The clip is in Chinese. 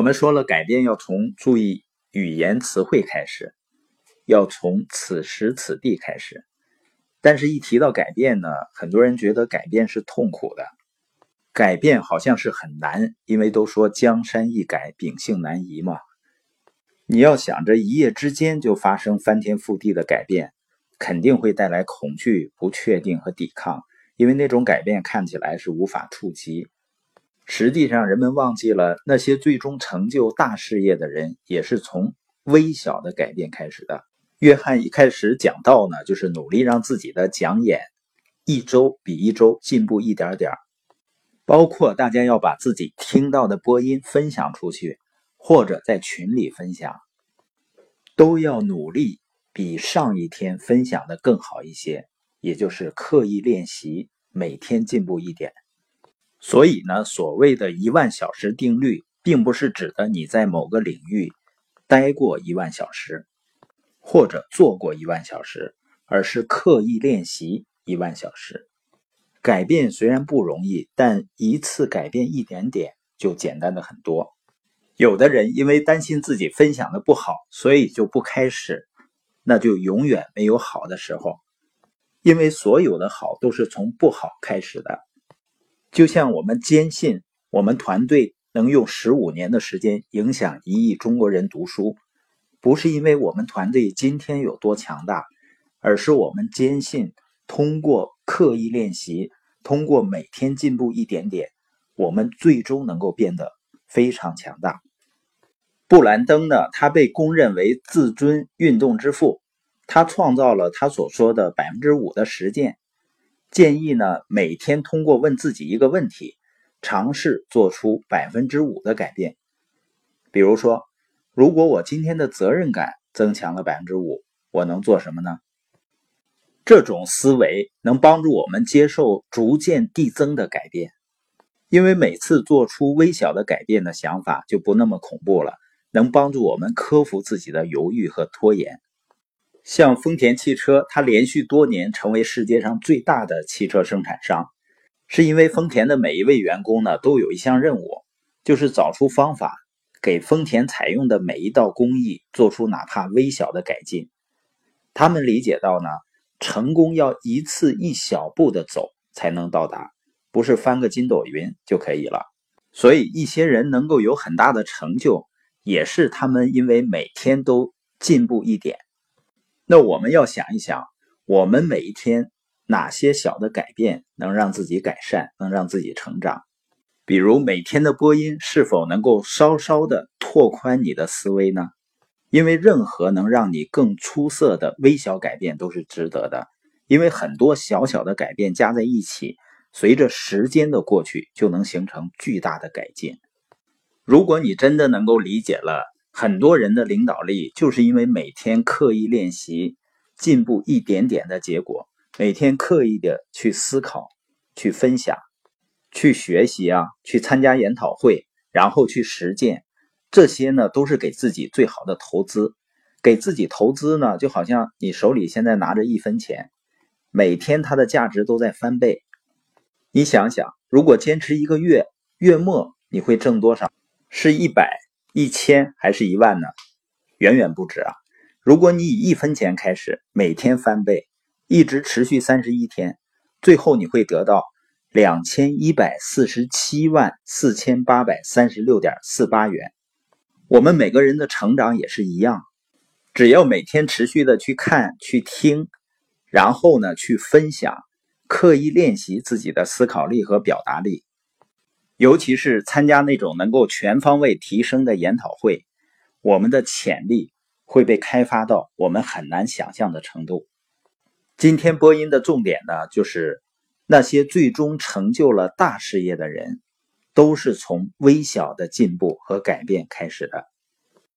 我们说了，改变要从注意语言词汇开始，要从此时此地开始。但是，一提到改变呢，很多人觉得改变是痛苦的，改变好像是很难，因为都说江山易改，秉性难移嘛。你要想着一夜之间就发生翻天覆地的改变，肯定会带来恐惧、不确定和抵抗，因为那种改变看起来是无法触及。实际上，人们忘记了那些最终成就大事业的人，也是从微小的改变开始的。约翰一开始讲道呢，就是努力让自己的讲演一周比一周进步一点点包括大家要把自己听到的播音分享出去，或者在群里分享，都要努力比上一天分享的更好一些，也就是刻意练习，每天进步一点。所以呢，所谓的一万小时定律，并不是指的你在某个领域待过一万小时，或者做过一万小时，而是刻意练习一万小时。改变虽然不容易，但一次改变一点点就简单的很多。有的人因为担心自己分享的不好，所以就不开始，那就永远没有好的时候，因为所有的好都是从不好开始的。就像我们坚信，我们团队能用十五年的时间影响一亿中国人读书，不是因为我们团队今天有多强大，而是我们坚信，通过刻意练习，通过每天进步一点点，我们最终能够变得非常强大。布兰登呢，他被公认为自尊运动之父，他创造了他所说的百分之五的实践。建议呢，每天通过问自己一个问题，尝试做出百分之五的改变。比如说，如果我今天的责任感增强了百分之五，我能做什么呢？这种思维能帮助我们接受逐渐递增的改变，因为每次做出微小的改变的想法就不那么恐怖了，能帮助我们克服自己的犹豫和拖延。像丰田汽车，它连续多年成为世界上最大的汽车生产商，是因为丰田的每一位员工呢都有一项任务，就是找出方法，给丰田采用的每一道工艺做出哪怕微小的改进。他们理解到呢，成功要一次一小步的走才能到达，不是翻个筋斗云就可以了。所以一些人能够有很大的成就，也是他们因为每天都进步一点。那我们要想一想，我们每一天哪些小的改变能让自己改善，能让自己成长？比如每天的播音是否能够稍稍的拓宽你的思维呢？因为任何能让你更出色的微小改变都是值得的，因为很多小小的改变加在一起，随着时间的过去，就能形成巨大的改进。如果你真的能够理解了。很多人的领导力就是因为每天刻意练习，进步一点点的结果。每天刻意的去思考、去分享、去学习啊，去参加研讨会，然后去实践，这些呢都是给自己最好的投资。给自己投资呢，就好像你手里现在拿着一分钱，每天它的价值都在翻倍。你想想，如果坚持一个月，月末你会挣多少？是一百。一千还是一万呢？远远不止啊！如果你以一分钱开始，每天翻倍，一直持续三十一天，最后你会得到两千一百四十七万四千八百三十六点四八元。我们每个人的成长也是一样，只要每天持续的去看、去听，然后呢去分享，刻意练习自己的思考力和表达力。尤其是参加那种能够全方位提升的研讨会，我们的潜力会被开发到我们很难想象的程度。今天播音的重点呢，就是那些最终成就了大事业的人，都是从微小的进步和改变开始的。